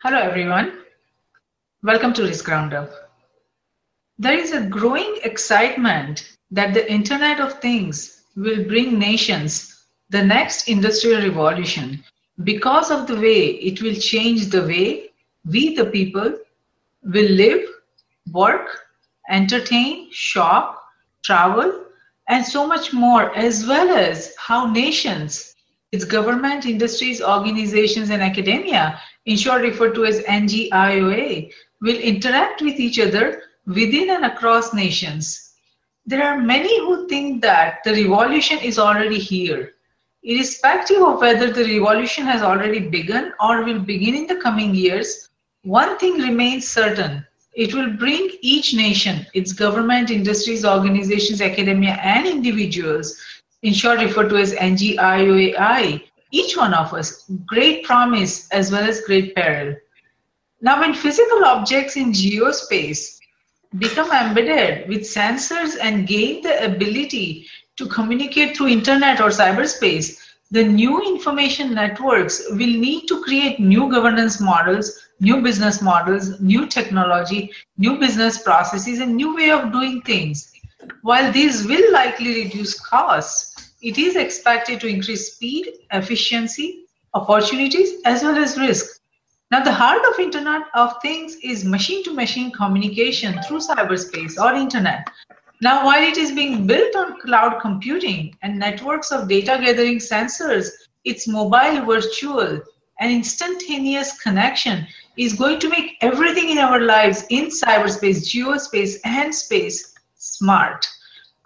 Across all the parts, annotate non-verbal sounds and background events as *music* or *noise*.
Hello, everyone. Welcome to Risk Roundup. There is a growing excitement that the Internet of Things will bring nations the next industrial revolution because of the way it will change the way we, the people, will live, work, entertain, shop, travel, and so much more, as well as how nations, its government, industries, organizations, and academia, in short referred to as NGIOA, will interact with each other within and across nations. There are many who think that the revolution is already here. Irrespective of whether the revolution has already begun or will begin in the coming years, one thing remains certain. It will bring each nation, its government, industries, organizations, academia, and individuals, in short referred to as NGIOAI, each one of us, great promise as well as great peril. Now, when physical objects in geospace become embedded with sensors and gain the ability to communicate through internet or cyberspace, the new information networks will need to create new governance models, new business models, new technology, new business processes, and new way of doing things. While these will likely reduce costs, it is expected to increase speed, efficiency, opportunities, as well as risk. Now, the heart of Internet of Things is machine-to-machine communication through cyberspace or Internet. Now, while it is being built on cloud computing and networks of data gathering sensors, its mobile, virtual, and instantaneous connection is going to make everything in our lives in cyberspace, geospace, and space smart.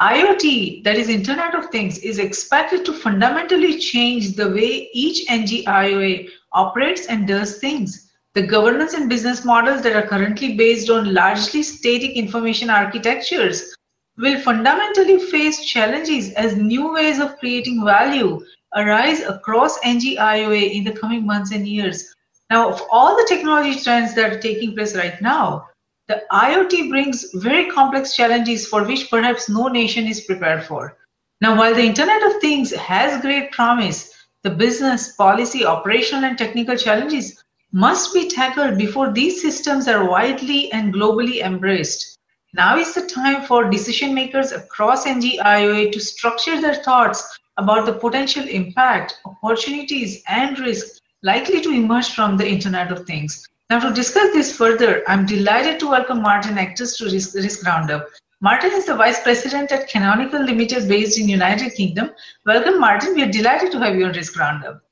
IoT, that is Internet of Things, is expected to fundamentally change the way each NGIOA operates and does things. The governance and business models that are currently based on largely static information architectures will fundamentally face challenges as new ways of creating value arise across NGIOA in the coming months and years. Now, of all the technology trends that are taking place right now, the IoT brings very complex challenges for which perhaps no nation is prepared for. Now, while the Internet of Things has great promise, the business, policy, operational, and technical challenges must be tackled before these systems are widely and globally embraced. Now is the time for decision makers across NGIOA to structure their thoughts about the potential impact, opportunities, and risks likely to emerge from the Internet of Things. Now, to discuss this further, I'm delighted to welcome Martin Ectors to Risk, Risk Roundup. Martin is the Vice President at Canonical Limited based in United Kingdom. Welcome, Martin. We are delighted to have you on Risk Roundup.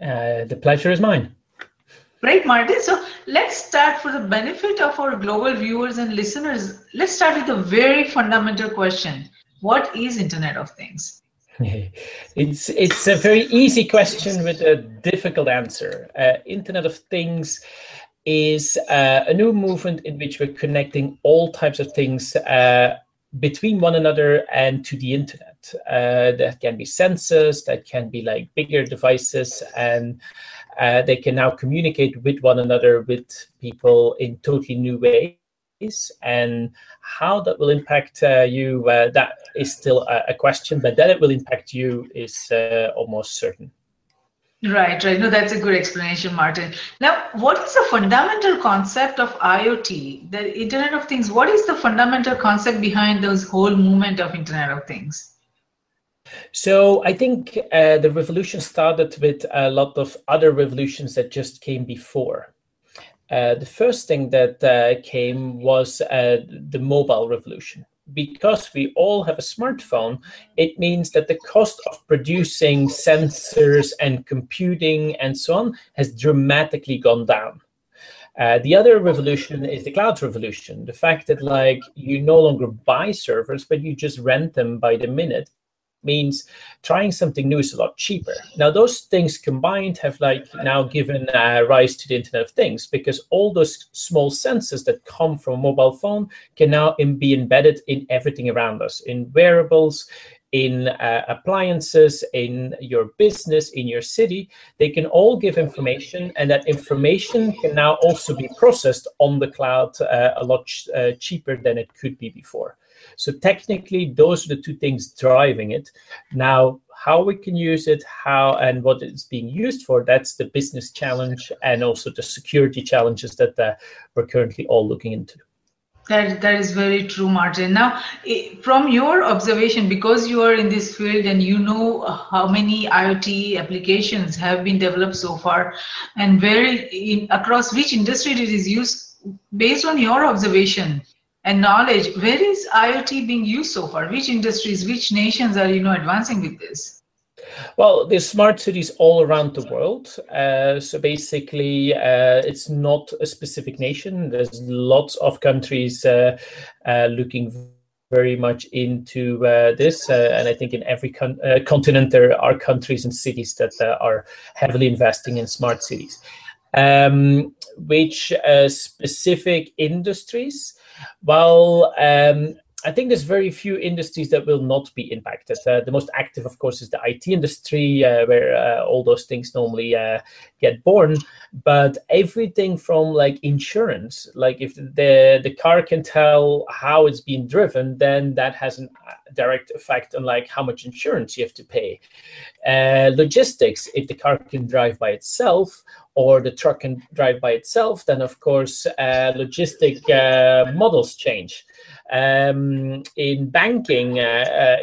Uh, the pleasure is mine. Great, Martin. So let's start for the benefit of our global viewers and listeners. Let's start with a very fundamental question. What is Internet of Things? *laughs* it's it's a very easy question with a difficult answer. Uh, Internet of Things is uh, a new movement in which we're connecting all types of things uh, between one another and to the internet. Uh, that can be sensors, that can be like bigger devices, and uh, they can now communicate with one another with people in totally new ways. And how that will impact uh, you, uh, that is still a, a, question, but that it will impact you is almost certain. Right, right. No, that's a good explanation, Martin. Now, what is the fundamental concept of IoT, the Internet of Things? What is the fundamental concept behind those whole movement of Internet of Things? So I think uh, the revolution started with a lot of other revolutions that just came before. Uh, the first thing that uh, came was uh, the mobile revolution because we all have a smartphone, it means that the cost of producing sensors and computing and so on has dramatically gone down. Uh, the other revolution is the cloud revolution. The fact that like you no longer buy servers, but you just rent them by the minute means trying something new is a lot cheaper. Now, those things combined have like now given uh, rise to the Internet of Things because all those small sensors that come from a mobile phone can now be embedded in everything around us, in wearables, in uh, appliances, in your business, in your city. They can all give information, and that information can now also be processed on the cloud uh, a lot ch- uh, cheaper than it could be before. So technically, those are the two things driving it. Now, how we can use it, how and what it's being used for. That's the business challenge and also the security challenges that uh, we're currently all looking into. That, that is very true, Martin. Now, from your observation, because you are in this field and you know how many IoT applications have been developed so far, and where in, across which industry it is used, based on your observation and knowledge, where is IoT being used so far? Which industries, which nations are you know advancing with this? Well, there's smart cities all around the world. Uh, so basically, uh, it's not a specific nation. There's lots of countries uh, uh looking very much into uh, this. Uh, and I think in every con- continent, there are countries and cities that are heavily investing in smart cities. Um, which specific industries? Well, um, I think there's very few industries that will not be impacted. Uh, the most active, of course, is the IT industry, uh, where uh, all those things normally uh, get born. But everything from like insurance, like if the the car can tell how it's being driven, then that has a direct effect on like how much insurance you have to pay. Uh, logistics, if the car can drive by itself, or the truck can drive by itself, then of course uh, logistic models change. Um, in banking, uh,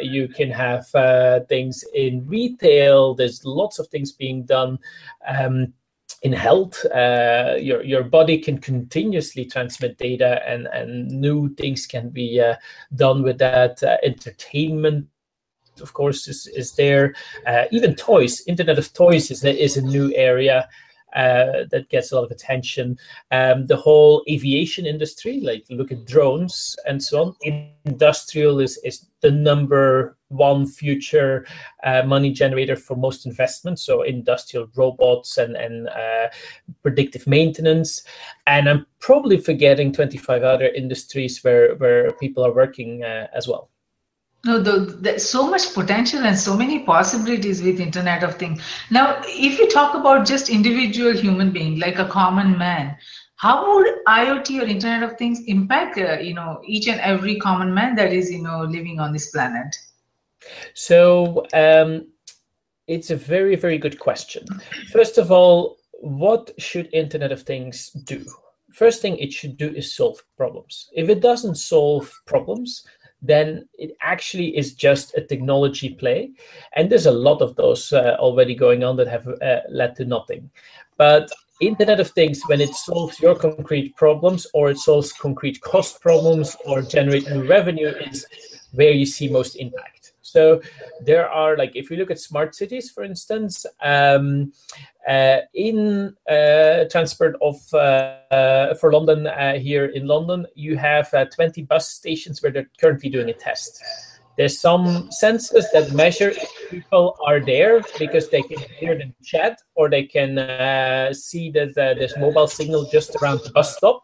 uh, you can have uh, things in retail. There's lots of things being done. Um, in health, uh, your your body can continuously transmit data, and and new things can be uh, done with that. Uh, entertainment, of course, is is there. even toys, Internet of Toys is is a new area uh, that gets a lot of attention. Um, the whole aviation industry, like look at drones and so on. Industrial is, is the number one future uh, money generator for most investments. So industrial robots and, and uh, predictive maintenance. And I'm probably forgetting 25 other industries where, where people are working uh, as well. No, the, there's so much potential and so many possibilities with Internet of Things. Now, if you talk about just individual human being, like a common man, how would IoT or Internet of Things impact, uh, you know, each and every common man that is, you know, living on this planet? So um, it's a very, very good question. First of all, what should Internet of Things do? First thing it should do is solve problems. If it doesn't solve problems, then it actually is just a technology play. And there's a lot of those uh, already going on that have uh, led to nothing. But Internet of Things, when it solves your concrete problems or it solves concrete cost problems or generate new revenue, is where you see most impact. So there are like if you look at smart cities, for instance, um, uh, in uh, transport of uh, for London uh, here in London, you have uh, 20 bus stations where they're currently doing a test. There's some sensors that measure if people are there because they can hear them chat or they can uh, see that there's mobile signal just around the bus stop.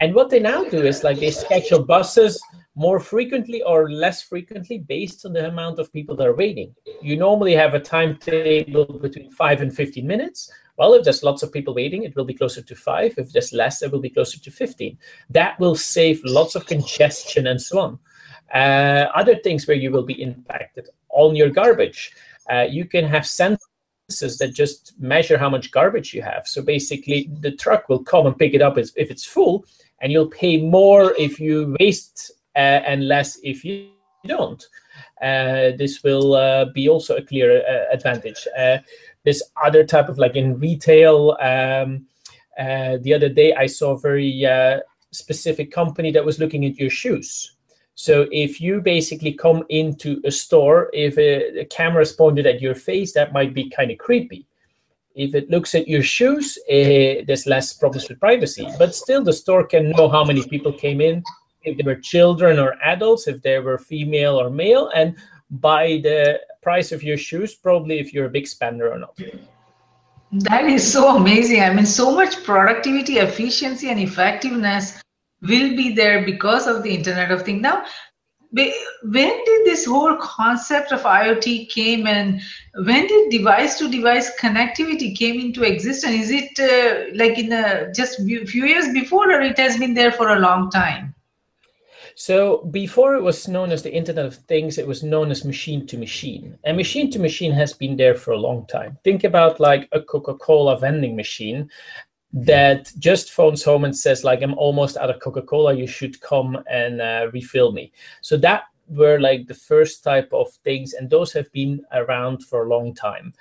And what they now do is like they schedule buses more frequently or less frequently based on the amount of people that are waiting. You normally have a timetable between five and 15 minutes. Well, if there's lots of people waiting, it will be closer to five. If there's less, it will be closer to 15. That will save lots of congestion and so on. Uh, other things where you will be impacted on your garbage. Uh, you can have sensors that just measure how much garbage you have. So basically, the truck will come and pick it up if it's full, and you'll pay more if you waste and less if you don't. Uh, this will uh, be also a clear advantage. this other type of like in retail. Um, the other day, I saw a very specific company that was looking at your shoes. So if you basically come into a store, if a, a camera is pointed at your face, that might be kind of creepy. If it looks at your shoes, uh, there's less problems with privacy. But still, the store can know how many people came in, if they were children or adults, if they were female or male, and by the price of your shoes, probably if you're a big spender or not. That is so amazing. I mean, so much productivity, efficiency, and effectiveness will be there because of the Internet of Things. Now, when did this whole concept of IoT came and when did device to device connectivity came into existence? Is it uh, like in a, just few years before or it has been there for a long time? So before it was known as the Internet of Things, it was known as machine to machine. And machine to machine has been there for a long time. Think about like a Coca-Cola vending machine that just phones home and says like I'm almost out of Coca-Cola, you should come and uh, refill me. So that were like the first type of things, and those have been around for a long time.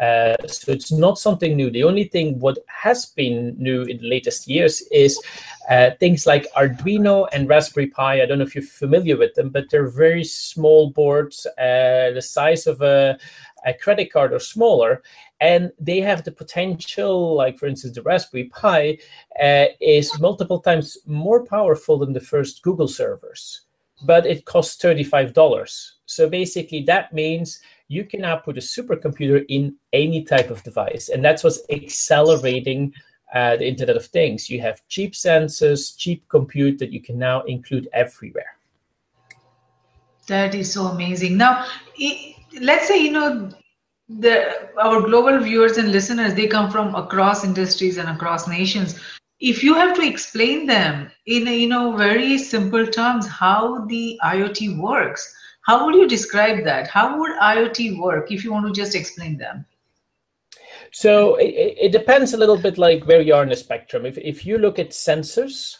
Uh, so it's not something new. The only thing what has been new in the latest years is uh, things like Arduino and Raspberry Pi. I don't know if you're familiar with them, but they're very small boards, uh, the size of a, a credit card or smaller, and they have the potential like for instance the raspberry pi uh, is multiple times more powerful than the first google servers but it costs $35 so basically that means you can now put a supercomputer in any type of device. And that's what's accelerating uh, the internet of things. You have cheap sensors cheap compute that you can now include everywhere. That is so amazing. Now let's say you know the our global viewers and listeners they come from across industries and across nations. If you have to explain them in you know very simple terms how the iot works how would you describe that how would iot work if you want to just explain them so it, it depends a little bit like where you are in the spectrum if, if you look at sensors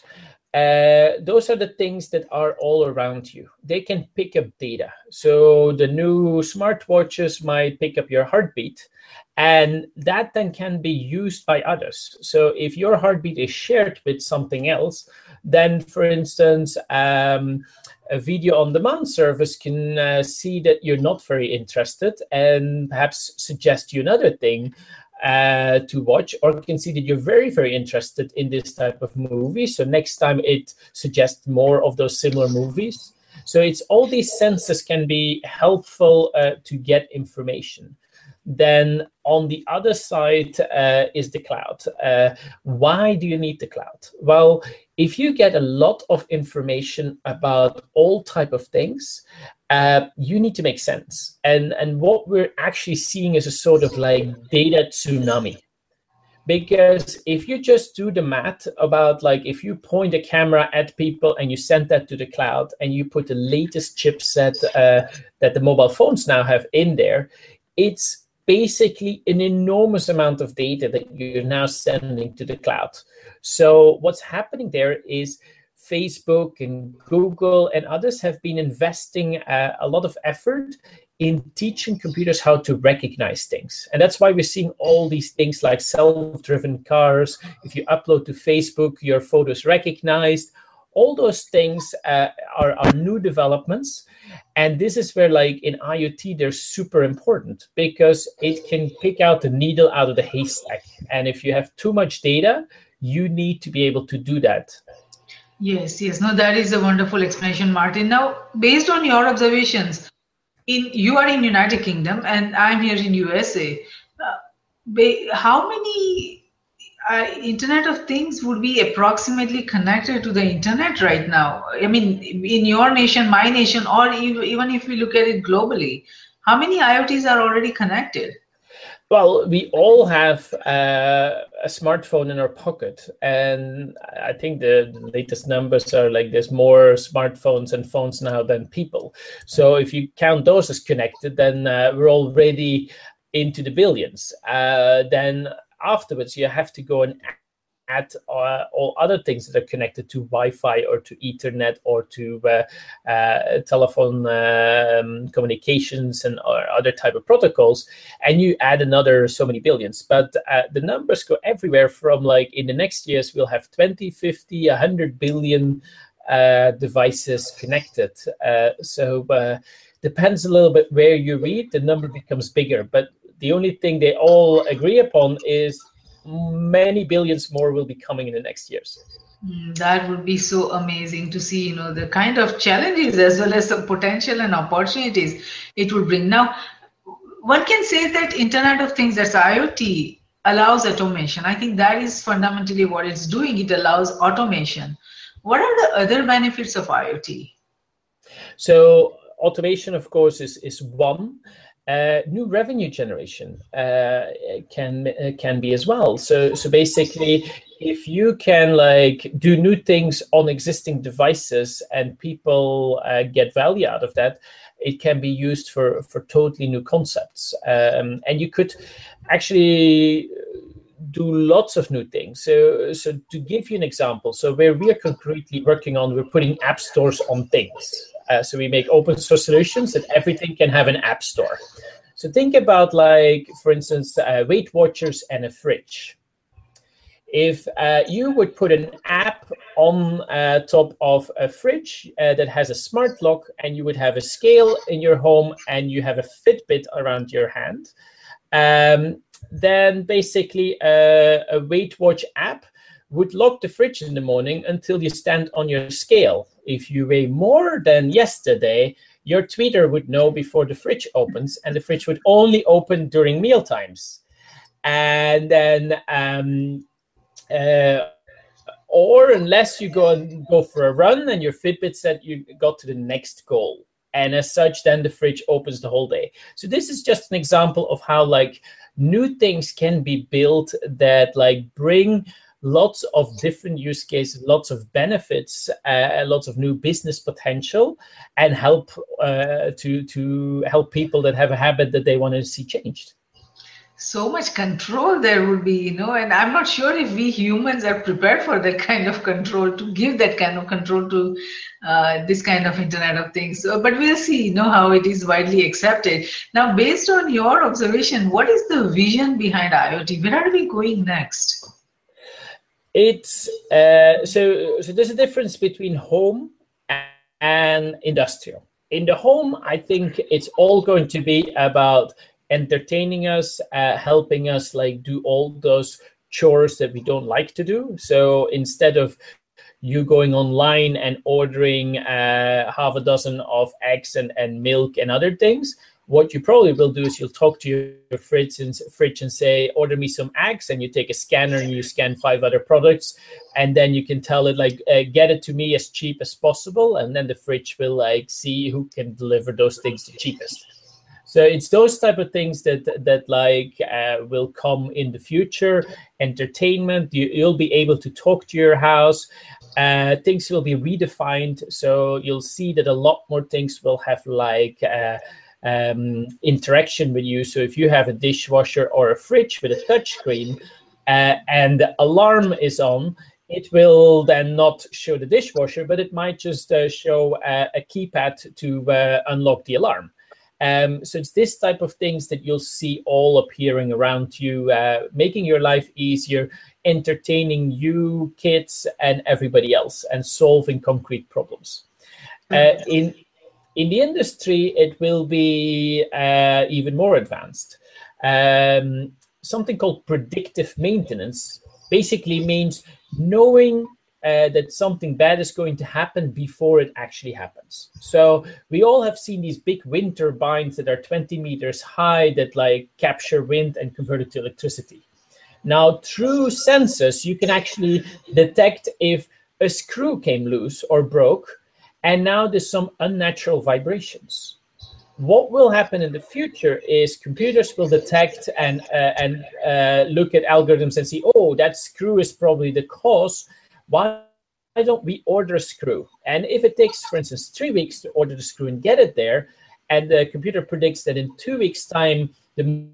uh, those are the things that are all around you. They can pick up data. So the new smartwatches might pick up your heartbeat, and that then can be used by others. So if your heartbeat is shared with something else, then, for instance, um, a video on demand service can uh, see that you're not very interested and perhaps suggest you another thing uh, to watch or can see that you're very very interested in this type of movie. So next time it suggests more of those similar movies. So it's all these senses can be helpful uh, to get information then on the other side uh, is the cloud uh, why do you need the cloud well if you get a lot of information about all type of things uh, you need to make sense. And and what we're actually seeing is a sort of like data tsunami. Because if you just do the math about like if you point a camera at people and you send that to the cloud and you put the latest chipset uh, that the mobile phones now have in there, it's basically an enormous amount of data that you're now sending to the cloud. So what's happening there is Facebook and Google and others have been investing uh, a lot of effort in teaching computers how to recognize things. And that's why we're seeing all these things like self driven cars. If you upload to Facebook, your photo is recognized. All those things uh, are, are new developments. And this is where, like in IoT, they're super important because it can pick out the needle out of the haystack. And if you have too much data, you need to be able to do that. Yes, yes. No, that is a wonderful explanation, Martin. Now, based on your observations, in you are in United Kingdom and I'm here in USA. Uh, how many uh, Internet of Things would be approximately connected to the internet right now? I mean, in your nation, my nation, or even if we look at it globally, how many IoTs are already connected? Well, we all have uh, a smartphone in our pocket, and I think the, latest numbers are like there's more smartphones and phones now than people. So if you count those as connected, then uh, we're already into the billions. Uh, then afterwards, you have to go and add uh, all other things that are connected to Wi-Fi or to Ethernet or to uh, uh, telephone um, communications and other type of protocols, and you add another so many billions. But uh, the numbers go everywhere from like in the next years we'll have 20, 50, 100 billion uh, devices connected. Uh, so depends a little bit where you read, the number becomes bigger. But the only thing they all agree upon is many billions more will be coming in the next years. Mm, that would be so amazing to see you know the kind of challenges as well as the potential and opportunities it would bring. Now one can say that internet of things that's iot allows automation. I think that is fundamentally what it's doing. It allows automation. What are the other benefits of iot so automation of course is is one uh, new revenue generation uh, can uh, can be as well. So so basically, if you can like do new things on existing devices and people uh, get value out of that, it can be used for for totally new concepts. Um, and you could actually do lots of new things. So, so to give you an example, so where we are concretely working on, we're putting app stores on things. Uh, so we make open source solutions that everything can have an app store. So think about like, for instance, uh, Weight Watchers and a fridge. If uh, you would put an app on uh, top of a fridge uh, that has a smart lock, and you would have a scale in your home, and you have a Fitbit around your hand, um, then basically a, a Weight Watch app would lock the fridge in the morning until you stand on your scale. If you weigh more than yesterday, your Twitter would know before the fridge opens, and the fridge would only open during meal times. And then, um, uh, or unless you go and go for a run and your Fitbit said you got to the next goal. And as such, then the fridge opens the whole day. So this is just an example of how like new things can be built that like bring lots of different use cases, lots of benefits, uh, lots of new business potential, and help uh, to to help people that have a habit that they want to see changed. So much control there would be you know and i'm not sure if we humans are prepared for that kind of control to give that kind of control to uh, this kind of internet of things. So, but we'll see you know how it is widely accepted. Now based on your observation what is the vision behind iot? Where are we going next it's uh, so so there's a difference between home and industrial in the home i think it's all going to be about entertaining us, uh, helping us like do all those chores that we don't like to do. So instead of you going online and ordering uh, half a dozen of eggs and, and milk and other things, what you probably will do is you'll talk to your fridge and, fridge and say, order me some eggs, and you take a scanner and you scan five other products, and then you can tell it like, uh, get it to me as cheap as possible, and then the fridge will like see who can deliver those things the cheapest. So it's those type of things that that like uh, will come in the future. Entertainment, you, will be able to talk to your house. Uh, things will be redefined, so you'll see that a lot more things will have like. Um, interaction with you. So if you have a dishwasher or a fridge with a touchscreen uh, and the alarm is on, it will then not show the dishwasher, but it might just uh, show uh, a keypad to uh, unlock the alarm. Um, so it's this type of things that you'll see all appearing around you, uh, making your life easier, entertaining you, kids, and everybody else, and solving concrete problems. Uh, in in the industry, it will be uh, even more advanced. Um, something called predictive maintenance basically means knowing uh, that something bad is going to happen before it actually happens. So we all have seen these big wind turbines that are 20 meters high that like capture wind and convert it to electricity. Now, through sensors, you can actually detect if a screw came loose or broke, and now there's some unnatural vibrations. What will happen in the future is computers will detect and uh, and uh, look at algorithms and see, oh, that screw is probably the cause why don't we order a screw? And if it takes, for instance, three weeks to order the screw and get it there, and the computer predicts that in two weeks' time the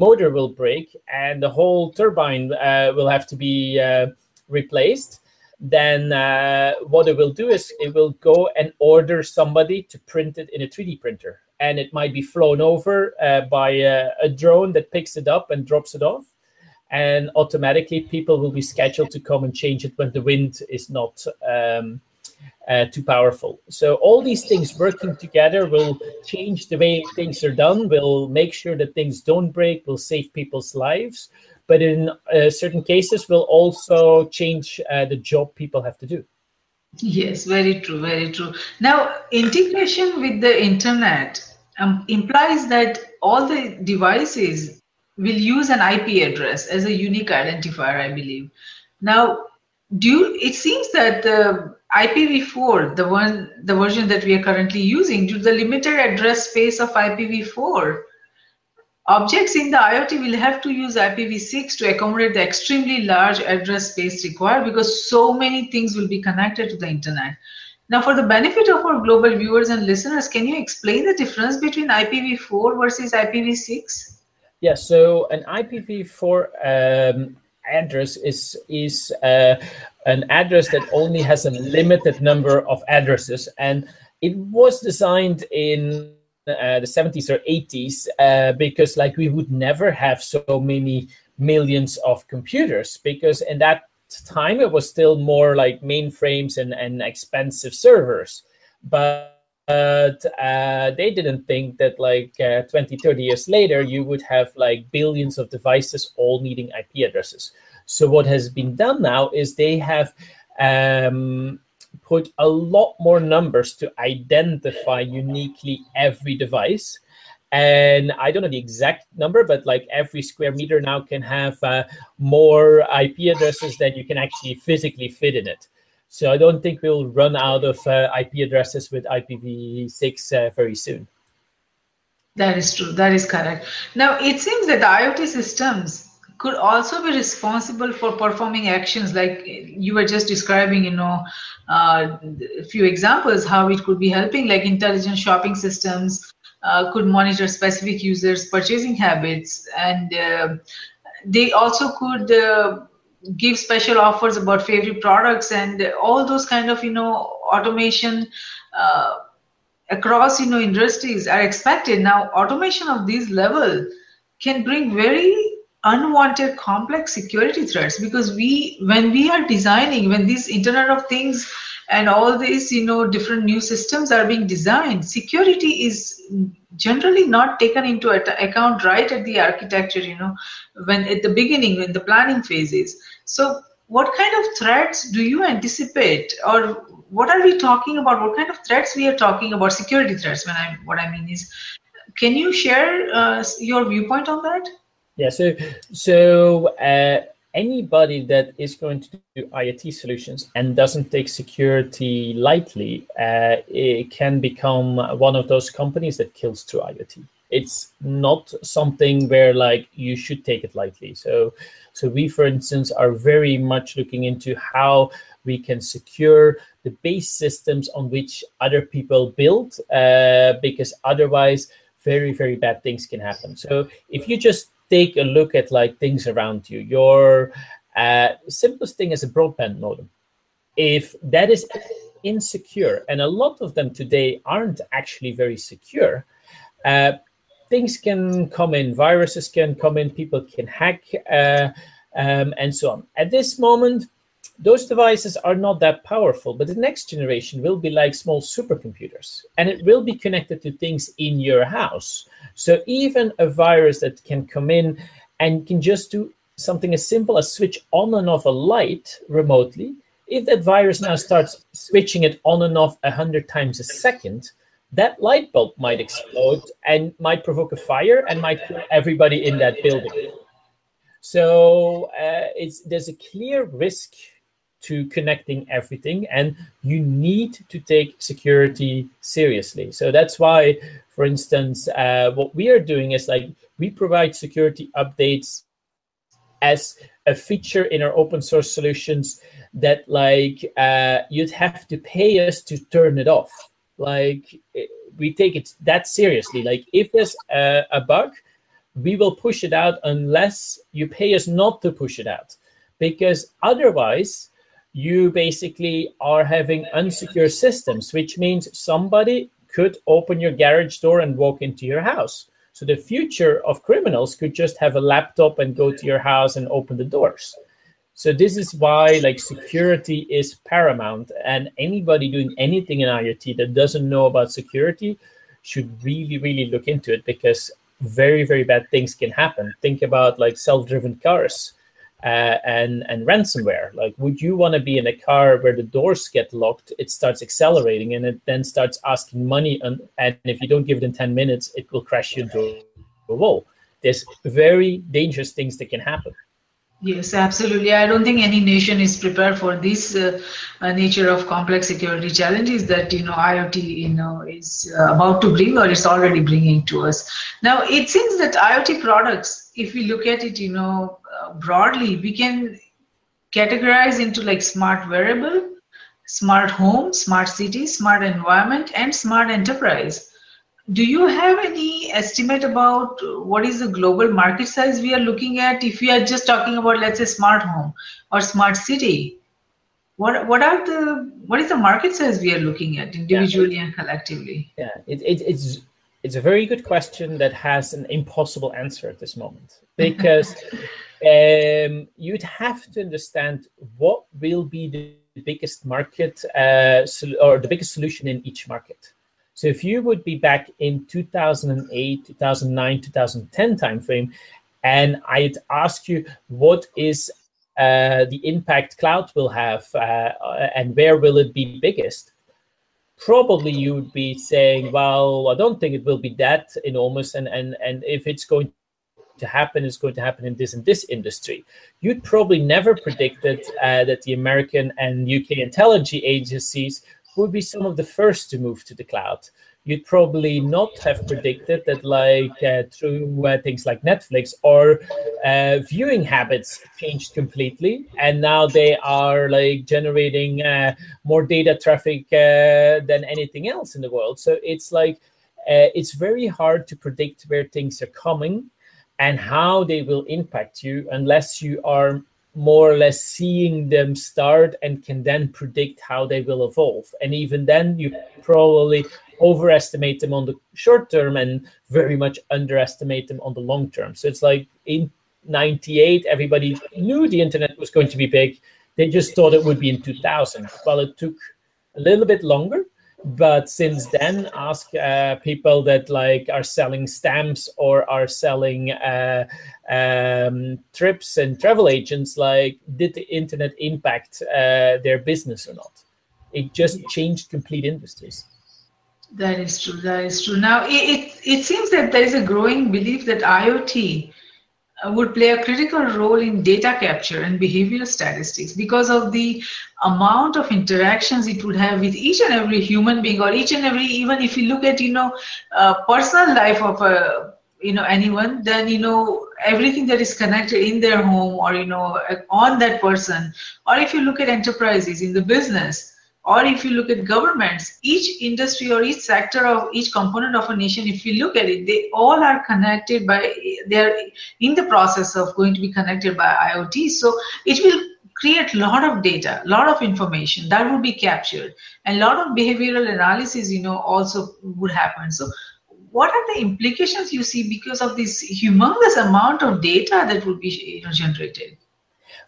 motor will break and the whole turbine uh, will have to be uh, replaced, then uh, what it will do is it will go and order somebody to print it in a 3D printer. And it might be flown over uh, by a, a drone that picks it up and drops it off and automatically people will be scheduled to come and change it when the wind is not um, uh, too powerful. So all these things working together will change the way things are done. Will make sure that things don't break. Will save people's lives, but in uh, certain cases, will also change uh, the job people have to do. Yes, very true, very true. Now, integration with the internet um, implies that all the devices will use an IP address as a unique identifier, I believe. Now, do you, it seems that the IPv4, the one, the version that we are currently using, due to the limited address space of IPv4, objects in the IoT will have to use IPv6 to accommodate the extremely large address space required because so many things will be connected to the internet. Now, for the benefit of our global viewers and listeners, can you explain the difference between IPv4 versus IPv6? Yeah, so an IPv4 um, address is is uh, an address that only has a limited number of addresses, and it was designed in uh, the 70s or 80s uh, because like we would never have so many millions of computers because in that time it was still more like mainframes and, and expensive servers. But but uh, they didn't think that like uh, 20 30 years later you would have like billions of devices all needing ip addresses. So what has been done now is they have um, put a lot more numbers to identify uniquely every device and I don't know the exact number, but like every square meter now can have uh, more IP addresses than you can actually physically fit in it. So I don't think we'll run out of uh, IP addresses with IPv6 uh, very soon. That is true. That is correct. Now it seems that the IoT systems could also be responsible for performing actions like you were just describing. You know, uh, a few examples how it could be helping, like intelligent shopping systems uh, could monitor specific users' purchasing habits, and uh, they also could uh, give special offers about favorite products and all those kind of you know automation uh, across you know industries are expected now automation of this level can bring very unwanted complex security threats because we when we are designing when these internet of things and all these you know different new systems are being designed security is generally not taken into account right at the architecture you know when at the beginning when the planning phases so what kind of threats do you anticipate? Or what are we talking about? What kind of threats we are talking about? Security threats when i what i mean is can you share uh, your viewpoint on that yeah so so uh, anybody that is going to do IoT solutions and doesn't take security lightly, uh, it can become one of those companies that kills through IoT. It's not something where like you should take it lightly. So, so we, for instance, are very much looking into how we can secure the base systems on which other people build, uh, because otherwise, very very bad things can happen. So if you just take a look at like things around you. Your uh, simplest thing is a broadband modem. If that is insecure, and a lot of them today aren't actually very secure, uh, things can come in, viruses can come in, people can hack, uh, um, and so on. At this moment, those devices are not that powerful, but the next generation will be like small supercomputers and it will be connected to things in your house. So even a virus that can come in and can just do something as simple as switch on and off a light remotely, if that virus now starts switching it on and off a hundred times a second, that light bulb might explode and might provoke a fire and might kill everybody in that building. So uh, it's there's a clear risk to connecting everything and you need to take security seriously. So that's why for instance uh, what we are doing is like we provide security updates as a feature in our open source solutions that like uh, you'd have to pay us to turn it off. Like we take it that seriously. Like if there's a, a bug we will push it out unless you pay us not to push it out. Because otherwise you basically are having unsecure systems, which means somebody could open your garage door and walk into your house. So the future of criminals could just have a laptop and go to your house and open the doors. So this is why like security is paramount and anybody doing anything in IoT that doesn't know about security should really really look into it because very very bad things can happen. Think about like self-driven cars uh, and and ransomware. Like, would you want to be in a car where the doors get locked? It starts accelerating, and it then starts asking money, and, and if you don't give it in ten minutes, it will crash you into a wall. There's very dangerous things that can happen. Yes, absolutely. I don't think any nation is prepared for this uh, uh, nature of complex security challenges that you know IoT you know is uh, about to bring or is already bringing to us. Now it seems that IoT products, if we look at it, you know, uh, broadly, we can categorize into like smart wearable, smart home, smart city, smart environment, and smart enterprise. Do you have any estimate about what is the global market size we are looking at? If we are just talking about let's say smart home or smart city what what are the what is the market size we are looking at individually yeah. and collectively? Yeah it, it, it's it's a very good question that has an impossible answer at this moment. Because *laughs* um, you'd have to understand what will be the biggest market uh, or the biggest solution in each market so if you would be back in 2008, 2009, 2010 timeframe, and I'd ask you what is uh, the impact cloud will have uh, and where will it be biggest, probably you would be saying, well, I don't think it will be that enormous. And, and, and if it's going to happen, is going to happen in this and this industry. You'd probably never predicted uh, that the American and UK intelligence agencies would be some of the first to move to the cloud. You'd probably not have predicted that, like uh, through uh, things like Netflix or uh, viewing habits changed completely, and now they are like generating uh, more data traffic uh, than anything else in the world. So it's like uh, it's very hard to predict where things are coming and how they will impact you unless you are more or less seeing them start and can then predict how they will evolve. And even then, you probably overestimate them on the short term and very much underestimate them on the long term. So it's like in 98, everybody knew the internet was going to be big. They just thought it would be in 2000. Well, it took a little bit longer but since then ask uh, people that like are selling stamps or are selling uh, um, trips and travel agents like did the internet impact uh, their business or not? It just changed complete industries. That is true. That is true. Now it, it, it seems that there is a growing belief that iot would play a critical role in data capture and behavioral statistics because of the amount of interactions it would have with each and every human being or each and every even if you look at you know uh, personal life of a you know anyone then you know everything that is connected in their home or you know on that person. Or if you look at enterprises in the business or if you look at governments each industry or each sector of each component of a nation if you look at it they all are connected by they're in the process of going to be connected by iot so it will create a lot of data a lot of information that would be captured. And a lot of behavioral analysis you know also would happen. So what are the implications you see because of this humongous amount of data that would be you know, generated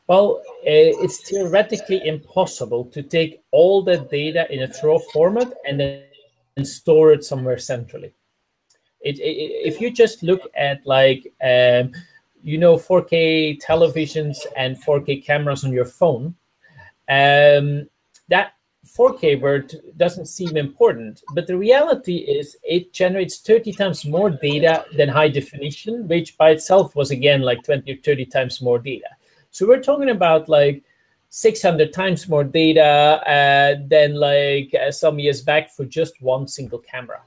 well, uh, it's theoretically impossible to take all that data in a raw format and then store it somewhere centrally. It, it, if you just look at like um, you know 4K televisions and 4K cameras on your phone, um, that 4K word doesn't seem important, but the reality is it generates 30 times more data than high definition, which by itself was again like 20 or 30 times more data. So we're talking about like 600 times more data uh, than like uh, some years back for just one single camera.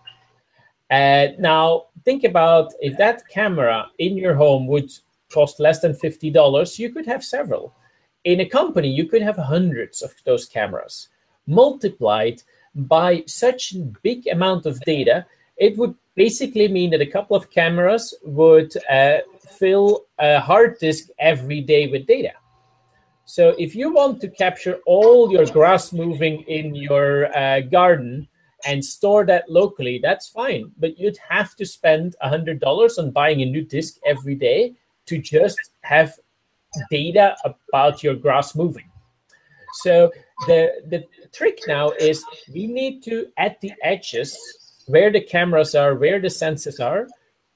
Uh, now, think about if that camera in your home would cost less than $50, you could have several. In a company, you could have hundreds of those cameras. Multiplied by such a big amount of data, it would basically mean that a couple of cameras would uh, fill a hard disk every day with data. So if you want to capture all your grass moving in your uh, garden and store that locally, that's fine. But you'd have to spend $100 on buying a new disk every day to just have data about your grass moving. So the, the trick now is we need to, at the edges, where the cameras are, where the sensors are,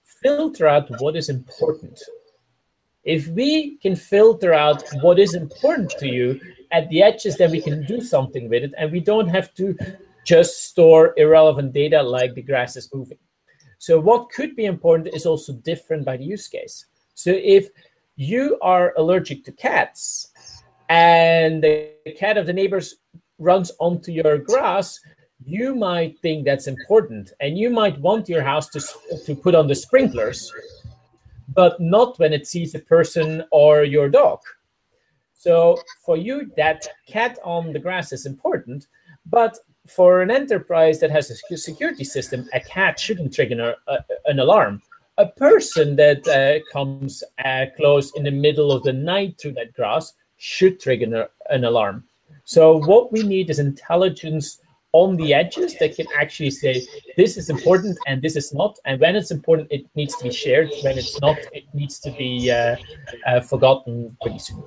filter out what is important. If we can filter out what is important to you at the edges, then we can do something with it, and we don't have to just store irrelevant data like the grass is moving. So, what could be important is also different by the use case. So, if you are allergic to cats and the cat of the neighbors runs onto your grass, you might think that's important and you might want your house to, to put on the sprinklers, but not when it sees a person or your dog. So for you, that cat on the grass is important, but for an enterprise that has a security system, a cat shouldn't trigger a, a, an alarm. A person that uh, comes uh, close in the middle of the night through that grass should trigger an alarm. So what we need is intelligence on the edges that can actually say this is important and this is not and when it's important it needs to be shared when it's not it needs to be uh, uh, forgotten pretty soon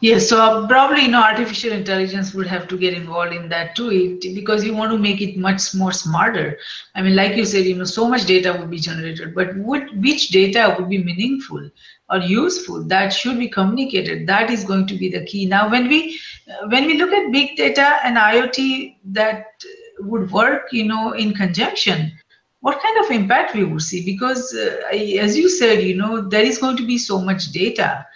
Yes, so probably you know artificial intelligence would have to get involved in that too, it, because you want to make it much more smarter. I mean, like you said, you know, so much data would be generated, but would, which data would be meaningful or useful? That should be communicated. That is going to be the key. Now, when we when we look at big data and IoT that would work, you know, in conjunction, what kind of impact we would see? Because uh, as you said, you know, there is going to be so much data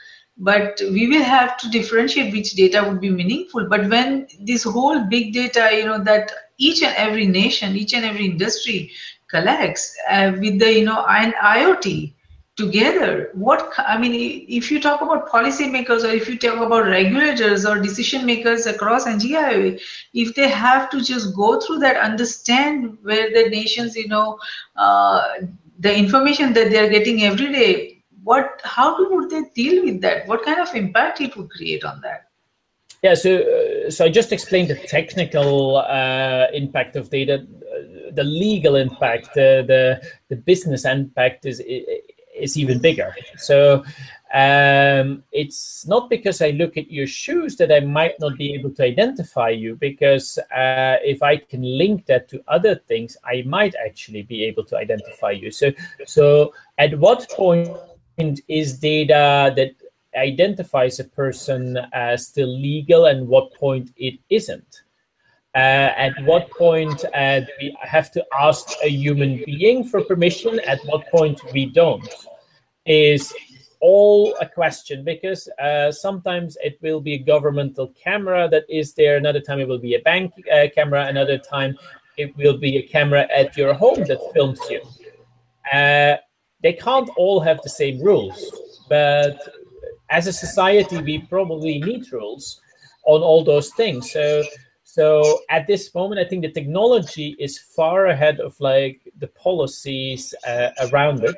but we will have to differentiate which data would be meaningful but when this whole big data you know that each and every nation each and every industry collects uh, with the you know and iot together. What i mean if you talk about policymakers or if you talk about regulators or decision makers across NGI, if they have to just go through that understand where the nations you know uh, the information that they are getting every day what how would they deal with that? What kind of impact it would create on that? Yeah so uh, so i just explained the technical uh, impact of data. Uh, the legal impact uh, the the business impact is is even bigger so um, it's not because I look at your shoes that I might not be able to identify you, because uh, if I can link that to other things, I might actually be able to identify you. So, so at what point is data that identifies a person as still legal and what point it isn't. Uh, at what point uh, do we have to ask a human being for permission, at what point we don't, is all a question because uh, sometimes it will be a governmental camera that is there, another time it will be a bank uh, camera, another time it will be a camera at your home that films you. Uh, they can't all have the same rules, but as a society, we probably need rules on all those things. So, so at this moment, I think the technology is far ahead of like the policies uh, around it,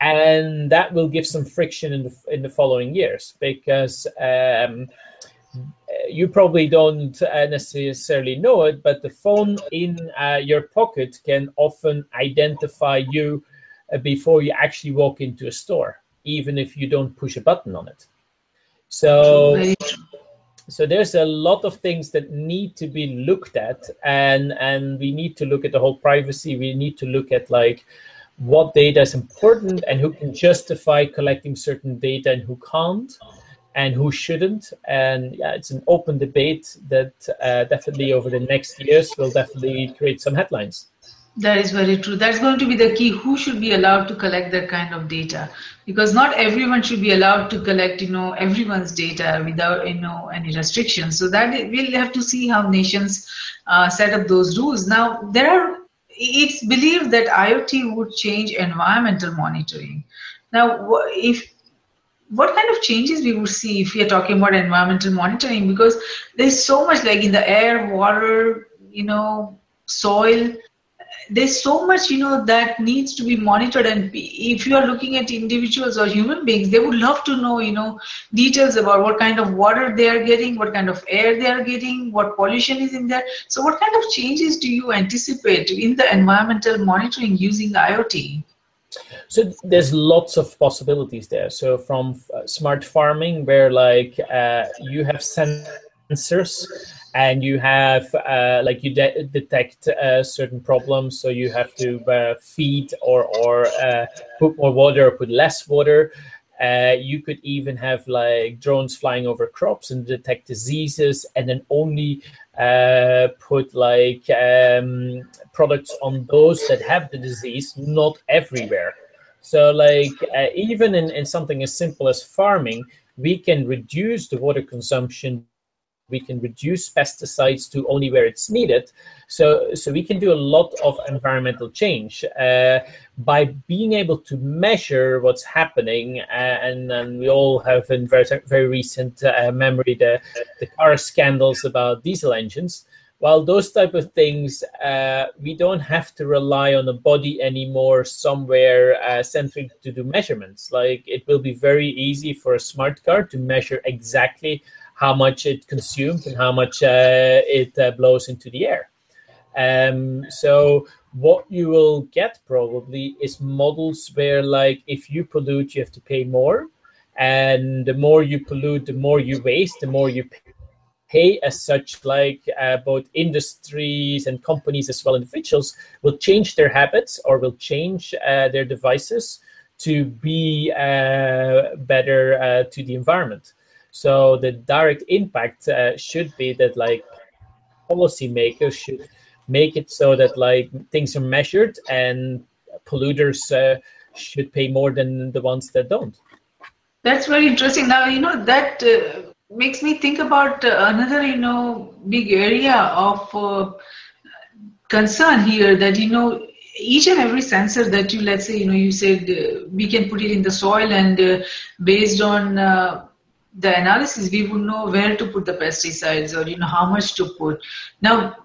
and that will give some friction in the in the following years because. Um, you probably don't necessarily know it, but the phone in uh, your pocket can often identify you uh, before you actually walk into a store, even if you don't push a button on it. So, so there's a lot of things that need to be looked at, and and we need to look at the whole privacy. We need to look at like what data is important and who can justify collecting certain data and who can't and who shouldn't. And yeah, it's an open debate that uh, definitely over the next years will definitely create some headlines. That is very true. That's going to be the key. Who should be allowed to collect that kind of data? Because not everyone should be allowed to collect, you know, everyone's data without, you know, any restrictions. So that we'll have to see how nations uh, set up those rules. Now, there are. It's believed that IoT would change environmental monitoring. Now, if what kind of changes we would see if we are talking about environmental monitoring? Because there's so much like in the air, water, you know, soil there's so much you know that needs to be monitored. And if you are looking at individuals or human beings they would love to know you know details about what kind of water they are getting what kind of air they are getting what pollution is in there. So what kind of changes do you anticipate in the environmental monitoring using iot so there's lots of possibilities there. So from uh, smart farming where like uh, you have sensors and you have uh, like you de- detect uh, certain problems. So you have to uh, feed or or uh, put more water or put less water. Uh, you could even have like drones flying over crops and detect diseases and then only uh, put like um, products on those that have the disease not everywhere. So, like, even in, in something as simple as farming, we can reduce the water consumption we can reduce pesticides to only where it's needed. So so we can do a lot of environmental change uh, by being able to measure what's happening uh, and, and we all have in very, very recent uh, memory the the car scandals about diesel engines. Well those type of things uh, we don't have to rely on a body anymore somewhere uh, centric to do measurements. Like it will be very easy for a smart car to measure exactly how much it consumes and how much uh, it uh, blows into the air. Um, so what you will get probably is models where like if you pollute you have to pay more and the more you pollute the more you waste the more you pay as such like uh, both industries and companies as well as individuals will change their habits or will change uh, their devices to be uh, better uh, to the environment so the direct impact uh, should be that like policymakers should make it so that like things are measured and polluters uh, should pay more than the ones that don't. That's very interesting. Now you know that uh, makes me think about uh, another you know big area of uh, concern here that you know each and every sensor that you let's say you know you said uh, we can put it in the soil and uh, based on uh, the analysis, we would know where to put the pesticides or you know how much to put. Now,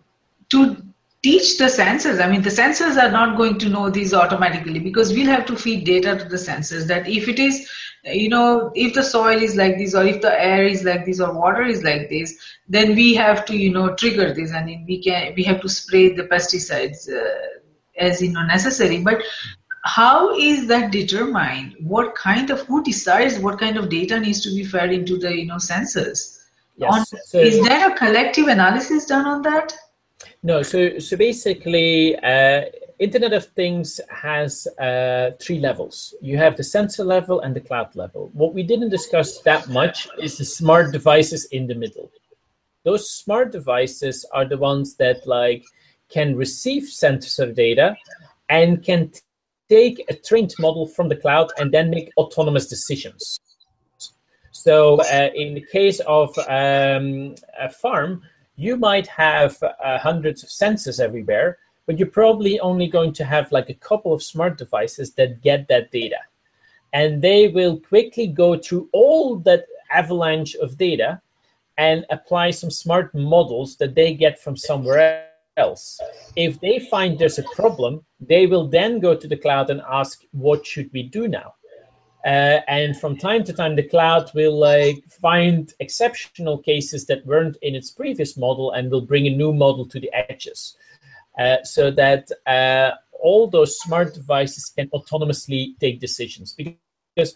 to teach the sensors, I mean, the sensors are not going to know these automatically because we'll have to feed data to the sensors that if it is, you know, if the soil is like this or if the air is like this or water is like this, then we have to, you know, trigger this I and we can we have to spray the pesticides. Uh, as you know necessary but how is that determined? What kind of who decides what kind of data needs to be fed into the you know sensors yes. On, so, is there a collective analysis done on that? No so so basically uh, internet of things has uh, three levels. You have the sensor level and the cloud level. What we didn't discuss that much is the smart devices in the middle. Those smart devices are the ones that like can receive sensor data and can take a trained model from the cloud and then make autonomous decisions. So, uh, in the case of um, a farm, you might have uh, hundreds of sensors everywhere, but you're probably only going to have like a couple of smart devices that get that data. And they will quickly go through all that avalanche of data and apply some smart models that they get from somewhere else. If they find there's a problem, they will then go to the cloud and ask, what should we do now? Uh, and from time to time, the cloud will like find exceptional cases that weren't in its previous model and will bring a new model to the edges, uh, so that uh, all those smart devices can autonomously take decisions. Because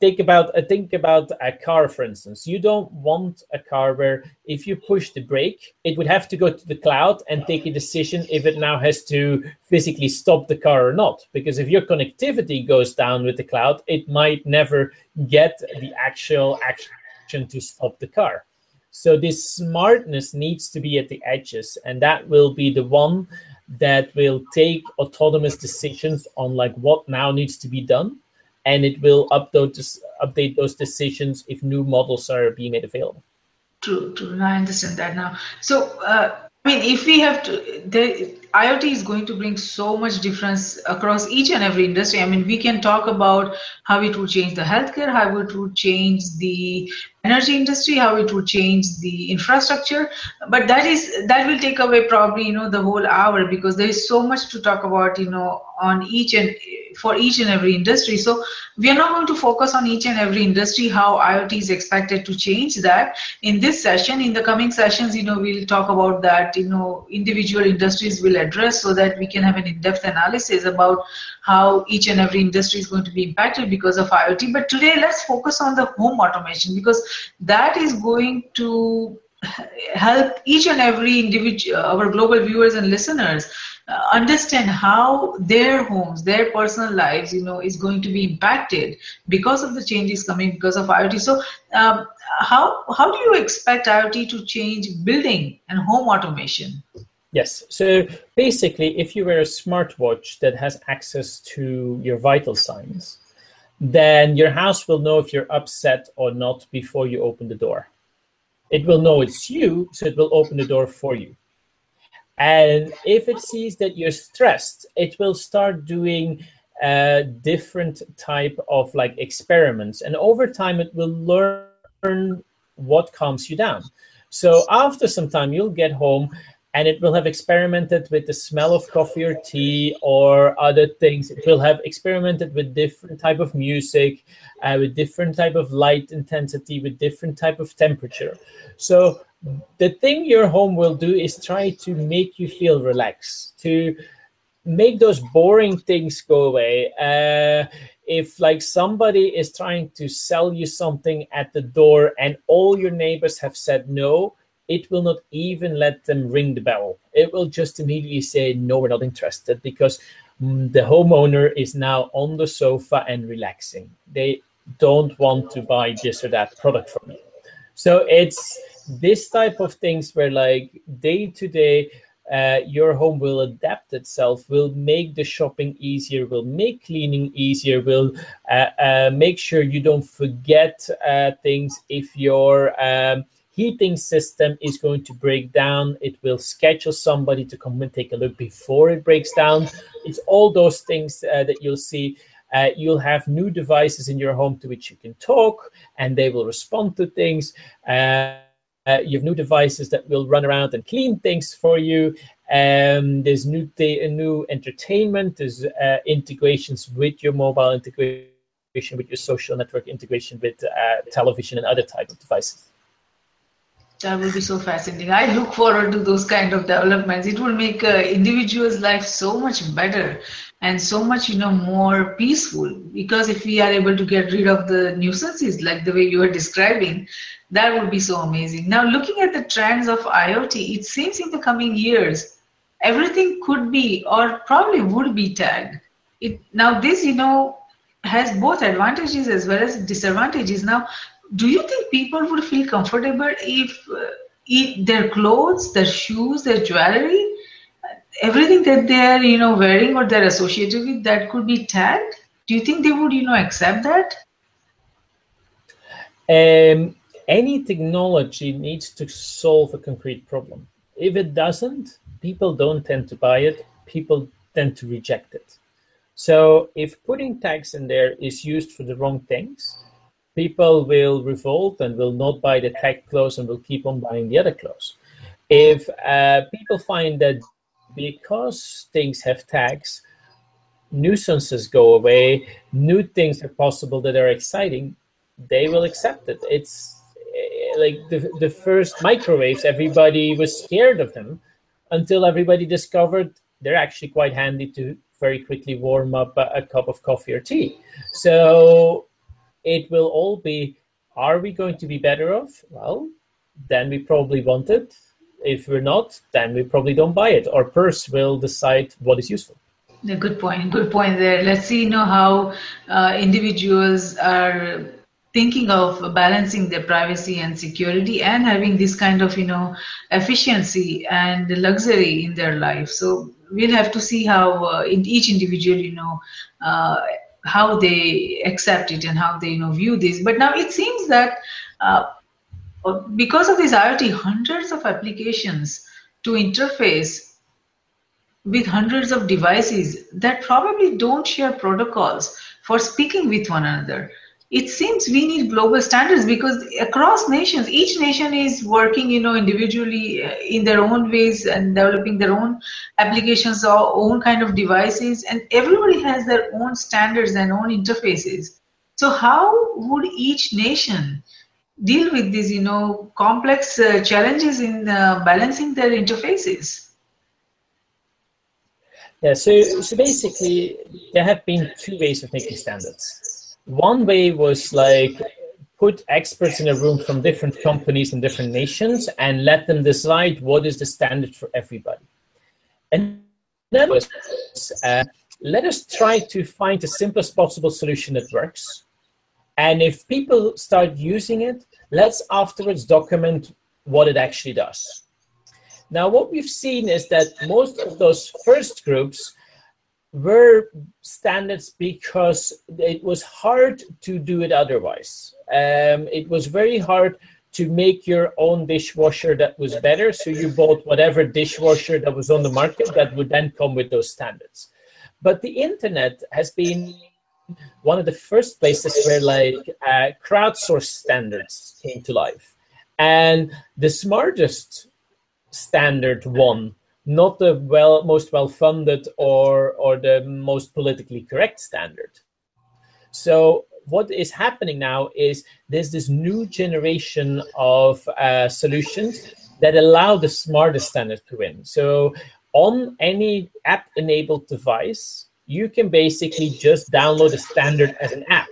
think about uh, think about a car for instance. You don't want a car where if you push the brake it would have to go to the cloud and take a decision if it now has to physically stop the car or not. Because if your connectivity goes down with the cloud it might never get the actual action to stop the car. So this smartness needs to be at the edges and that will be the one that will take autonomous decisions on like what now needs to be done and it will update update those decisions if new models are being made available. True, true. I understand that now. So, uh, I mean, if we have to, the IoT is going to bring so much difference across each and every industry. I mean, we can talk about how it will change the healthcare, how it will change the energy industry, how it will change the infrastructure. But that is that will take away probably you know the whole hour because there is so much to talk about you know on each and for each and every industry. So we are not going to focus on each and every industry, how IoT is expected to change that in this session. In the coming sessions, you know, we'll talk about that, you know, individual industries will address so that we can have an in-depth analysis about how each and every industry is going to be impacted because of IoT. But today, let's focus on the home automation because that is going to help each and every individual, our global viewers and listeners, uh, understand how their homes, their personal lives, you know, is going to be impacted because of the changes coming because of IoT. So, um, how how do you expect IoT to change building and home automation? Yes. So basically, if you wear a smartwatch that has access to your vital signs, then your house will know if you're upset or not before you open the door. It will know it's you, so it will open the door for you. And if it sees that you're stressed, it will start doing a different type of like experiments. And over time, it will learn what calms you down. So after some time, you'll get home and it will have experimented with the smell of coffee or tea or other things. It will have experimented with different type of music uh, with different type of light intensity with different type of temperature. So the thing your home will do is try to make you feel relaxed to make those boring things go away. Uh, if like somebody is trying to sell you something at the door and all your neighbors have said no it will not even let them ring the bell. It will just immediately say, no, we're not interested because mm, the homeowner is now on the sofa and relaxing. They don't want to buy this or that product from you. So it's this type of things where like day to day, uh, your home will adapt itself, will make the shopping easier, will make cleaning easier, will uh, uh, make sure you don't forget uh, things if you're um, heating system is going to break down. It will schedule somebody to come and take a look before it breaks down. It's all those things uh, that you'll see. Uh, you'll have new devices in your home to which you can talk, and they will respond to things. Uh, uh you have new devices that will run around and clean things for you. Um, there's new new entertainment. There's uh, integrations with your mobile integration, with your social network integration, with uh, television and other type of devices. That will be so fascinating. I look forward to those kind of developments. It will make uh, individuals' life so much better and so much, you know, more peaceful. Because if we are able to get rid of the nuisances, like the way you are describing, that would be so amazing. Now, looking at the trends of IoT, it seems in the coming years, everything could be or probably would be tagged. It now this, you know, has both advantages as well as disadvantages. Now, do you think people would feel comfortable if, uh, if their clothes, their shoes, their jewelry, everything that they're you know wearing or they're associated with that could be tagged? Do you think they would you know accept that? Um, any technology needs to solve a concrete problem. If it doesn't, people don't tend to buy it. People tend to reject it. So if putting tags in there is used for the wrong things, people will revolt and will not buy the tech clothes and will keep on buying the other clothes. If uh, people find that because things have tags, nuisances go away, new things are possible that are exciting, they will accept it. It's eh, like the, the first microwaves, everybody was scared of them until everybody discovered they're actually quite handy to very quickly warm up a, a cup of coffee or tea. So it will all be are we going to be better off? Well, then we probably want it. If we're not, then we probably don't buy it. Our purse will decide what is useful. A good point. Good point there. Let's see, you know, how uh, individuals are thinking of balancing their privacy and security and having this kind of, you know, efficiency and luxury in their life. So we'll have to see how uh, in each individual, you know, uh, how they accept it and how they you know view this. But now it seems that uh, because of this iot hundreds of applications to interface with hundreds of devices that probably don't share protocols for speaking with one another it seems we need global standards because across nations each nation is working you know individually uh, in their own ways and developing their own applications or own kind of devices. And everybody has their own standards and own interfaces. So how would each nation deal with these you know complex uh, challenges in uh, balancing their interfaces? Yeah so so basically there have been two ways of making standards one way was like put experts in a room from different companies and different nations and let them decide what is the standard for everybody. And then was, uh, let us try to find the simplest possible solution that works. And if people start using it, let's afterwards document what it actually does. Now, what we've seen is that most of those first groups were standards because it was hard to do it otherwise. Um, it was very hard to make your own dishwasher that was better. So you bought whatever dishwasher that was on the market that would then come with those standards. But the internet has been one of the first places where like uh, crowdsourced standards came to life. And the smartest standard won not the well most well funded or or the most politically correct standard. So what is happening now is there's this new generation of uh, solutions that allow the smartest standard to win. So on any app enabled device you can basically just download a standard as an app.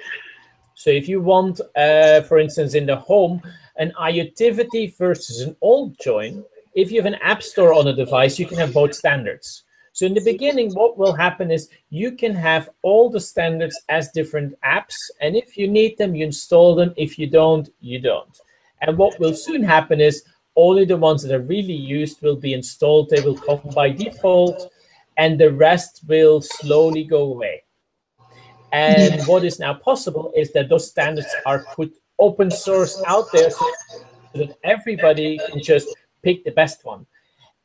So if you want uh, for instance in the home an IoTivity versus an AllJoyn if you have an app store on a device, you can have both standards. So in the beginning, what will happen is you can have all the standards as different apps. And if you need them, you install them. If you don't, you don't. And what will soon happen is only the ones that are really used will be installed. They will come by default and the rest will slowly go away. And what is now possible is that those standards are put open source out there so that everybody can just pick the best one.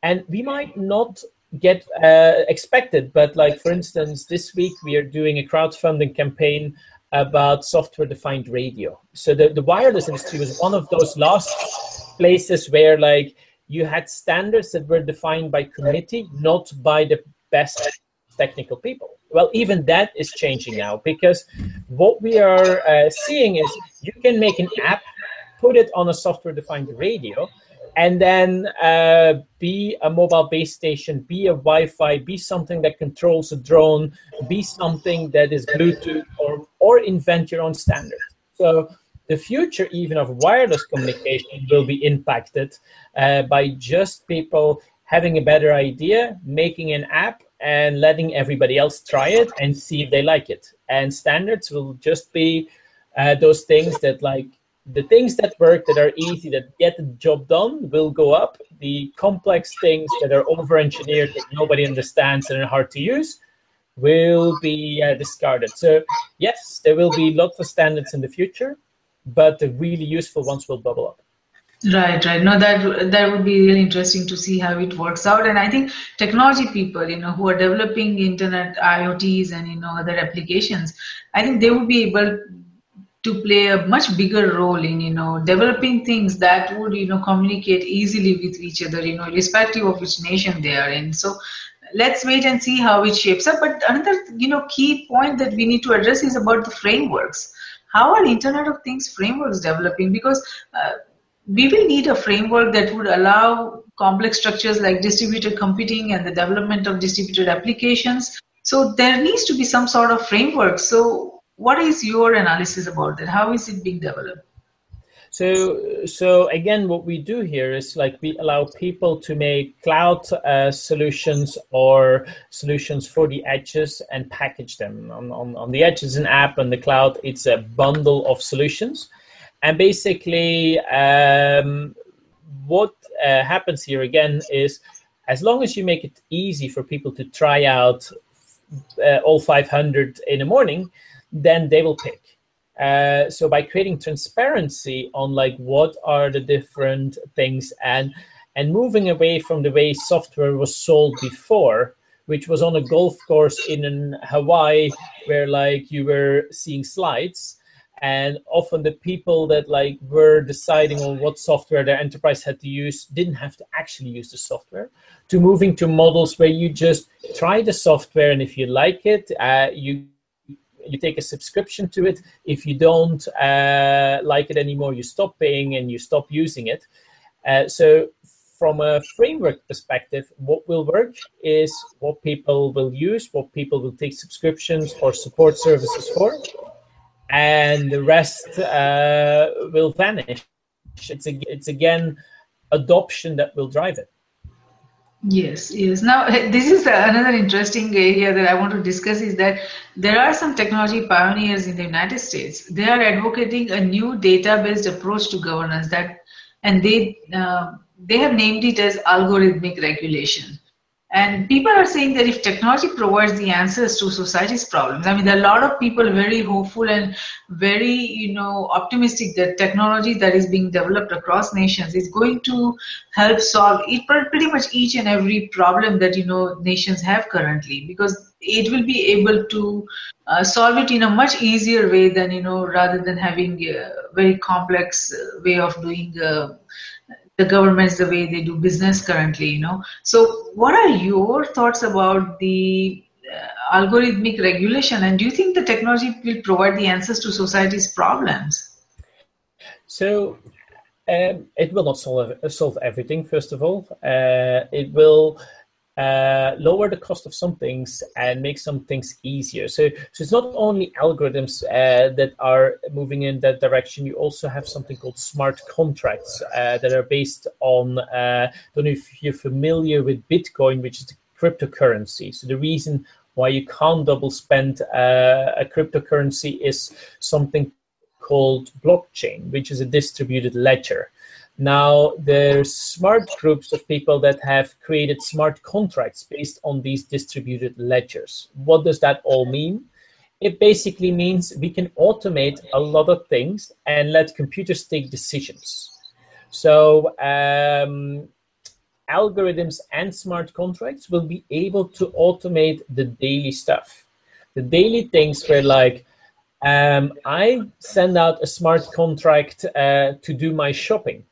And we might not get uh, expected, but like for instance, this week we are doing a crowdfunding campaign about software-defined radio. So the, the wireless industry was one of those last places where like you had standards that were defined by committee, not by the best technical people. Well, even that is changing now because what we are uh, seeing is you can make an app, put it on a software-defined radio, and then uh, be a mobile base station, be a Wi-Fi, be something that controls a drone, be something that is Bluetooth, or or invent your own standard. So the future even of wireless communication will be impacted uh, by just people having a better idea, making an app, and letting everybody else try it and see if they like it. And standards will just be uh, those things that like the things that work that are easy that get the job done will go up the complex things that are over engineered that nobody understands and are hard to use will be uh, discarded so yes there will be lots of standards in the future but the really useful ones will bubble up Right, right. No, that that would be really interesting to see how it works out. And I think technology people, you know, who are developing internet IoTs and you know other applications, I think they would be able to play a much bigger role in you know developing things that would you know communicate easily with each other you know irrespective of which nation they are in. So let's wait and see how it shapes up. But another you know key point that we need to address is about the frameworks. How are internet of things frameworks developing? Because uh, we will need a framework that would allow complex structures like distributed computing and the development of distributed applications. So there needs to be some sort of framework. So what is your analysis about that? How is it being developed? So so again what we do here is like we allow people to make cloud uh, solutions or solutions for the edges and package them. On, on, on the edges an app and the cloud it's a bundle of solutions. And basically um, what uh, happens here again is as long as you make it easy for people to try out uh, all 500 in the morning then they will pick. Uh, so by creating transparency on like what are the different things and and moving away from the way software was sold before, which was on a golf course in Hawaii where like you were seeing slides and often the people that like were deciding on what software their enterprise had to use didn't have to actually use the software to moving to models where you just try the software and if you like it uh, you you take a subscription to it. If you don't uh, like it anymore, you stop paying and you stop using it. Uh, so from a framework perspective, what will work is what people will use, what people will take subscriptions or support services for, and the rest uh, will vanish. It's, a, it's again adoption that will drive it. Yes, yes. Now, *laughs* this is another interesting area that I want to discuss is that there are some technology pioneers in the United States. They are advocating a new data-based approach to governance that, and they uh, they have named it as algorithmic regulation and people are saying that if technology provides the answers to society's problems, I mean, there are a lot of people very hopeful and very, you know, optimistic that technology that is being developed across nations is going to help solve it, pretty much each and every problem that, you know, nations have currently because it will be able to uh, solve it in a much easier way than, you know, rather than having a very complex uh, way of doing uh, the governments the way they do business currently you know. So what are your thoughts about the uh, algorithmic regulation? And do you think the technology will provide the answers to society's problems? So um, it will not solve solve everything first of all. Uh, it will uh, lower the cost of some things and make some things easier. So, so it's not only algorithms uh, that are moving in that direction. You also have something called smart contracts uh, that are based on. Uh, I don't know if you're familiar with Bitcoin, which is the cryptocurrency. So the reason why you can't double spend uh, a cryptocurrency is something called blockchain, which is a distributed ledger. Now, there's smart groups of people that have created smart contracts based on these distributed ledgers. What does that all mean? It basically means we can automate a lot of things and let computers take decisions. So, um, algorithms and smart contracts will be able to automate the daily stuff. The daily things were like, um, I send out a smart contract uh, to do my shopping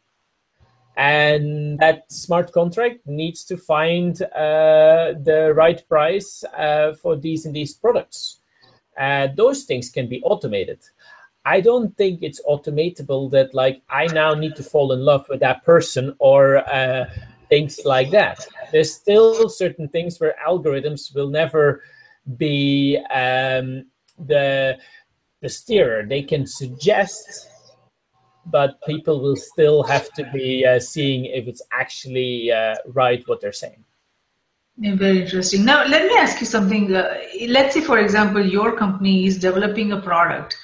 and that smart contract needs to find uh, the right price uh, for these and these products. Uh, those things can be automated. I don't think it's automatable that like I now need to fall in love with that person or uh, things like that. There's still certain things where algorithms will never be um, the the steerer. They can suggest but people will still have to be uh, seeing if it's actually uh, right what they're saying. Yeah, very interesting. Now, let me ask you something. Uh, let's say, for example, your company is developing a product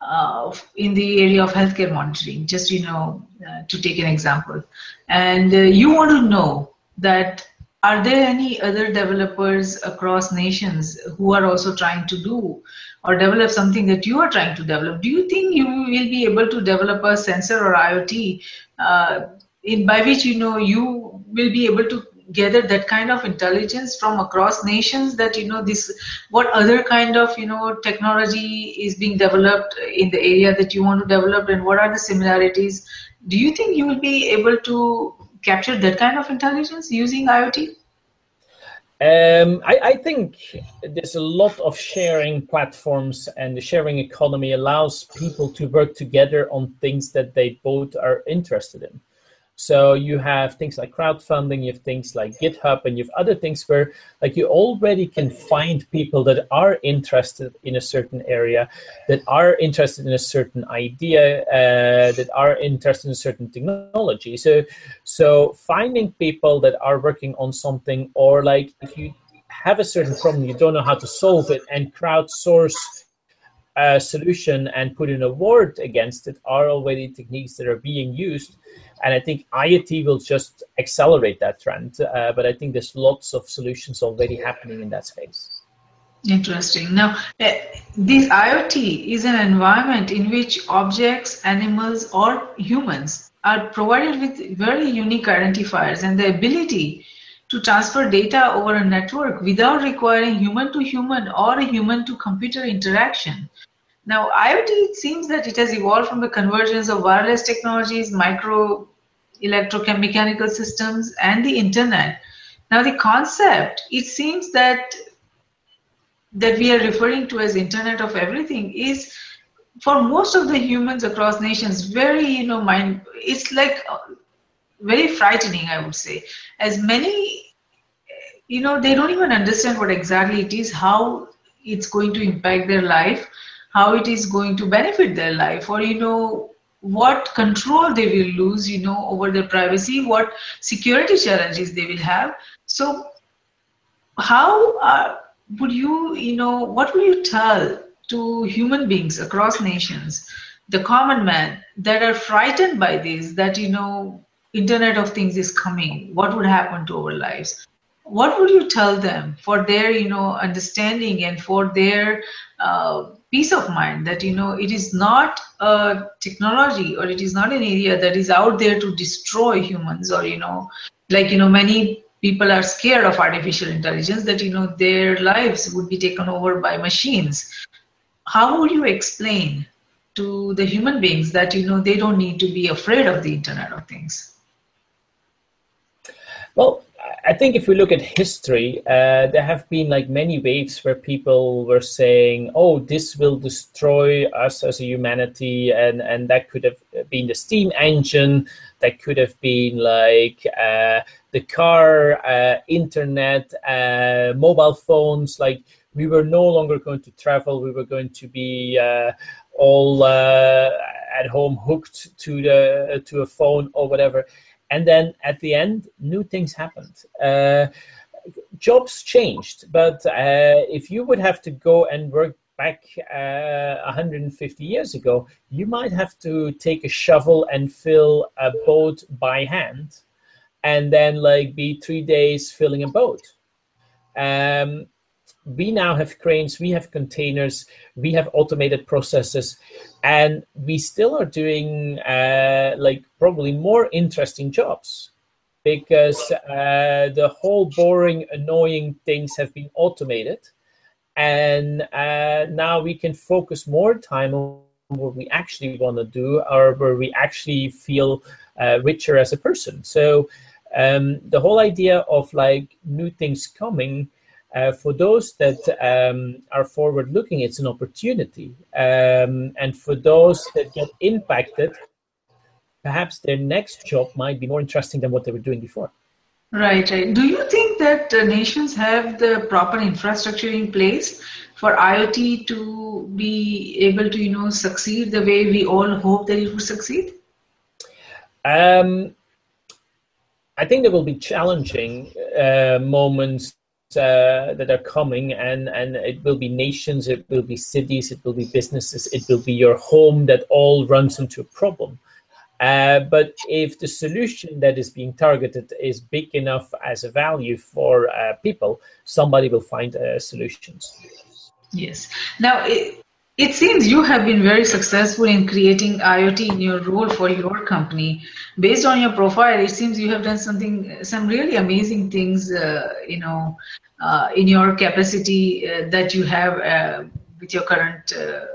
uh, in the area of healthcare monitoring, just you know, uh, to take an example, and uh, you want to know that are there any other developers across nations who are also trying to do or develop something that you are trying to develop, do you think you will be able to develop a sensor or IoT uh, in by which you know you will be able to gather that kind of intelligence from across nations that you know this what other kind of you know technology is being developed in the area that you want to develop and what are the similarities? Do you think you will be able to capture that kind of intelligence using iot um, I, I, think there's a lot of sharing platforms, and the sharing economy allows people to work together on things that they both are interested in. So you have things like crowdfunding, you have things like GitHub, and you have other things where like you already can find people that are interested in a certain area, that are interested in a certain idea, uh, that are interested in a certain technology. So so finding people that are working on something, or like if you have a certain problem, you don't know how to solve it, and crowdsource a solution and put an award against it are already techniques that are being used and I think IoT will just accelerate that trend. Uh, but I think there's lots of solutions already happening in that space. Interesting. Now, uh, this IoT is an environment in which objects, animals, or humans are provided with very unique identifiers and the ability to transfer data over a network without requiring human to human or human to computer interaction. Now, IoT, it seems that it has evolved from the convergence of wireless technologies, micro electromechanical systems, and the internet. Now, the concept, it seems that that we are referring to as Internet of Everything is for most of the humans across nations very you know mind it's like uh, very frightening i would say as many you know they don't even understand what exactly it is how it's going to impact their life how it is going to benefit their life or you know what control they will lose you know over their privacy what security challenges they will have. So how would you you know what will you tell to human beings across nations the common man that are frightened by this that you know internet of things is coming what would happen to our lives? What would you tell them for their you know understanding and for their uh, peace of mind that you know it is not a technology or it is not an area that is out there to destroy humans or you know like you know many people are scared of artificial intelligence that you know their lives would be taken over by machines. How would you explain to the human beings that you know they don't need to be afraid of the internet of things? Well I think if we look at history, uh, there have been like many waves where people were saying, "Oh, this will destroy us as a humanity," and and that could have been the steam engine, that could have been like uh, the car, uh, internet, uh, mobile phones. Like we were no longer going to travel; we were going to be uh, all uh, at home, hooked to the to a phone or whatever and then at the end, new things happened. Uh, jobs changed, but uh, if you would have to go and work back uh, 150 years ago, you might have to take a shovel and fill a boat by hand, and then like be three days filling a boat. Um, we now have cranes, we have containers, we have automated processes, and we still are doing uh, like probably more interesting jobs because uh, the whole boring, annoying things have been automated, and uh, now we can focus more time on what we actually want to do or where we actually feel uh, richer as a person. So um, the whole idea of like new things coming uh, for those that um, are forward looking, it's an opportunity. Um, and for those that get impacted, perhaps their next job might be more interesting than what they were doing before. Right, right. Do you think that uh, nations have the proper infrastructure in place for IoT to be able to, you know, succeed the way we all hope that it would succeed? Um, I think there will be challenging uh, moments uh, that are coming and and it will be nations it will be cities it will be businesses it will be your home that all runs into a problem. Uh, but if the solution that is being targeted is big enough as a value for uh, people somebody will find uh, solutions. Yes. Now it, it seems you have been very successful in creating IoT in your role for your company. Based on your profile, it seems you have done something, some really amazing things, uh, you know, uh, in your capacity uh, that you have uh, with your current uh,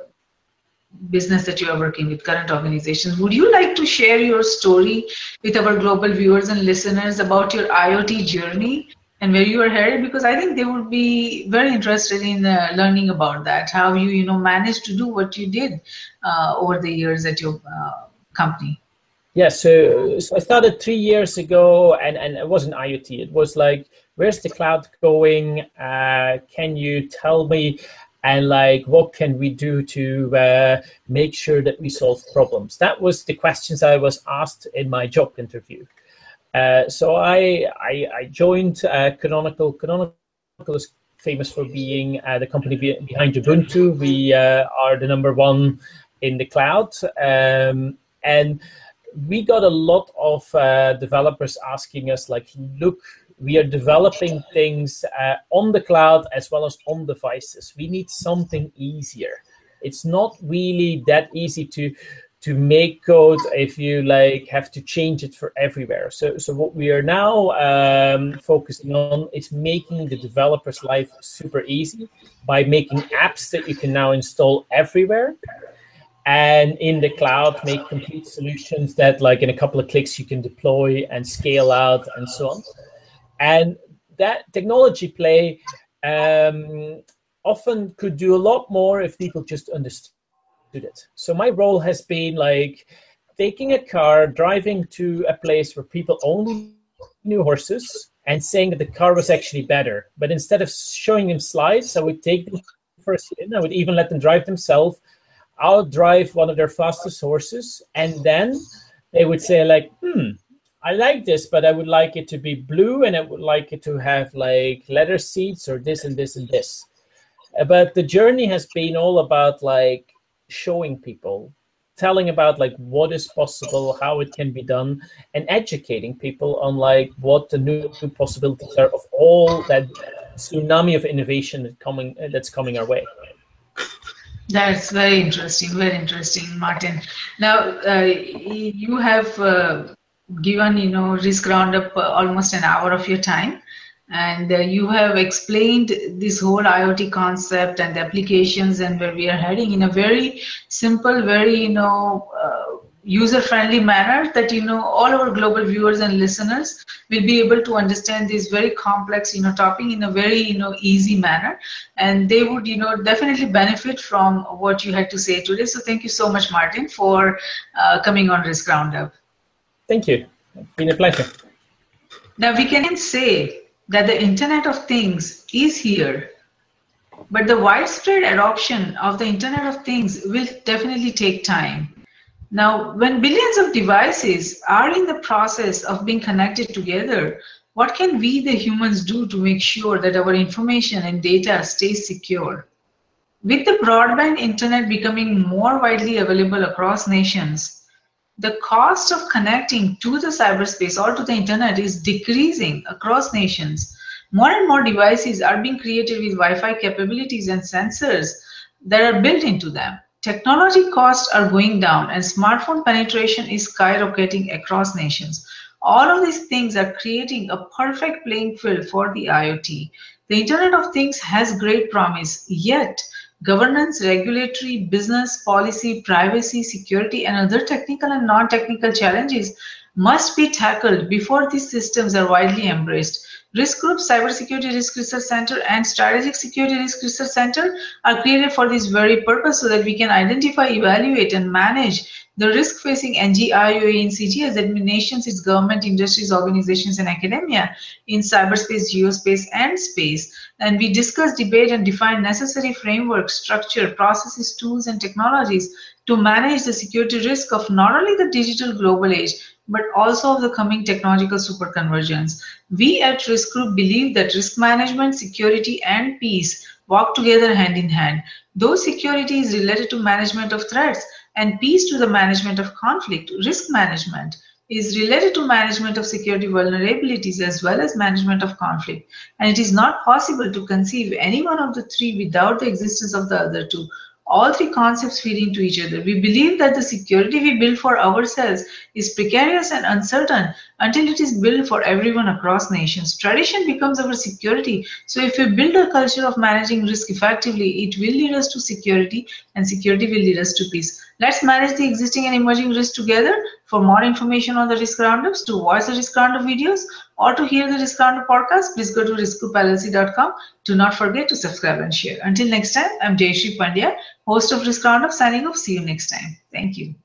business that you are working with, current organizations. Would you like to share your story with our global viewers and listeners about your IoT journey and where you are headed? Because i think they would be very interested in uh, learning about that how you you know managed to do what you did uh, over the years at your uh, company. Yeah so, so i started three years ago and and it wasn't iot it was like where's the cloud going? Uh, can you tell me? And like what can we do to uh, make sure that we solve problems? That was the questions i was asked in my job interview uh, so I, I, I joined uh, Canonical. Canonical is famous for being uh, the company behind Ubuntu. We uh, are the number one in the cloud, um, and we got a lot of uh, developers asking us, like, look. We are developing things on the cloud as well as on devices. We need something easier. It's not really that easy to to make code if you like have to change it for everywhere. So, so what we are now um, focusing on is making the developer's life super easy by making apps that you can now install everywhere. And in the cloud, make complete solutions that, like in a couple of clicks, you can deploy and scale out and so on. And that technology play um, often could do a lot more if people just understood it. So my role has been like taking a car, driving to a place where people only knew horses, and saying that the car was actually better. But instead of showing them slides, I would take them for a spin. I would even let them drive themselves. I'll drive one of their fastest horses, and then they would say like, "Hmm, I like this, but I would like it to be blue, and I would like it to have like leather seats or this and this and this." But the journey has been all about like showing people telling about like what is possible, how it can be done, and educating people on like what the new possibilities are of all that tsunami of innovation that's coming that's coming our way. That's very interesting. Very interesting, Martin. Now uh, you have uh, given you know risk roundup uh, almost an hour of your time and uh, you have explained this whole IoT concept and the applications and where we are heading in a very simple, very you know uh, user-friendly manner that you know all our global viewers and listeners will be able to understand this very complex you know topic in a very you know easy manner, and they would you know definitely benefit from what you had to say today. So thank you so much, Martin, for uh, coming on Risk Roundup. Thank you. It's been a pleasure. Now we can say that the Internet of Things is here, but the widespread adoption of the Internet of Things will definitely take time. Now, when billions of devices are in the process of being connected together, what can we, the humans, do to make sure that our information and data stays secure? With the broadband internet becoming more widely available across nations, the cost of connecting to the cyberspace or to the internet is decreasing across nations. More and more devices are being created with Wi-Fi capabilities and sensors that are built into them. Technology costs are going down and smartphone penetration is skyrocketing across nations. All of these things are creating a perfect playing field for the IoT. The Internet of Things has great promise, yet governance, regulatory, business, policy, privacy, security, and other technical and non-technical challenges must be tackled before these systems are widely embraced. Risk Group, Cybersecurity Risk Research Center, and Strategic Security Risk Research Center are created for this very purpose so that we can identify, evaluate, and manage the risk facing NGIOA in CTS, that nations, its government, industries, organizations, and academia in cyberspace, geospace, and space. And we discuss, debate, and define necessary framework, structure, processes, tools, and technologies to manage the security risk of not only the digital global age, but also of the coming technological superconvergence. We at Risk Group believe that risk management, security, and peace walk together hand in hand. Though security is related to management of threats and peace to the management of conflict, risk management is related to management of security vulnerabilities as well as management of conflict. And it is not possible to conceive any one of the three without the existence of the other two all three concepts feed into each other. We believe that the security we build for ourselves is precarious and uncertain until it is built for everyone across nations. Tradition becomes our security. So if we build a culture of managing risk effectively, it will lead us to security and security will lead us to peace. Let's manage the existing and emerging risks together. For more information on the risk roundups, to watch the risk roundup videos, or to hear the risk roundup podcast, please go to riskgroupllc.com. Do not forget to subscribe and share. Until next time, I'm Jayshree Pandya, host of Risk Roundup, signing off. See you next time. Thank you.